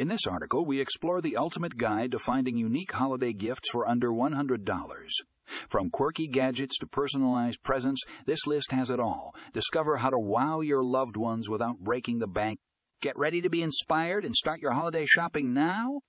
In this article, we explore the ultimate guide to finding unique holiday gifts for under $100. From quirky gadgets to personalized presents, this list has it all. Discover how to wow your loved ones without breaking the bank. Get ready to be inspired and start your holiday shopping now?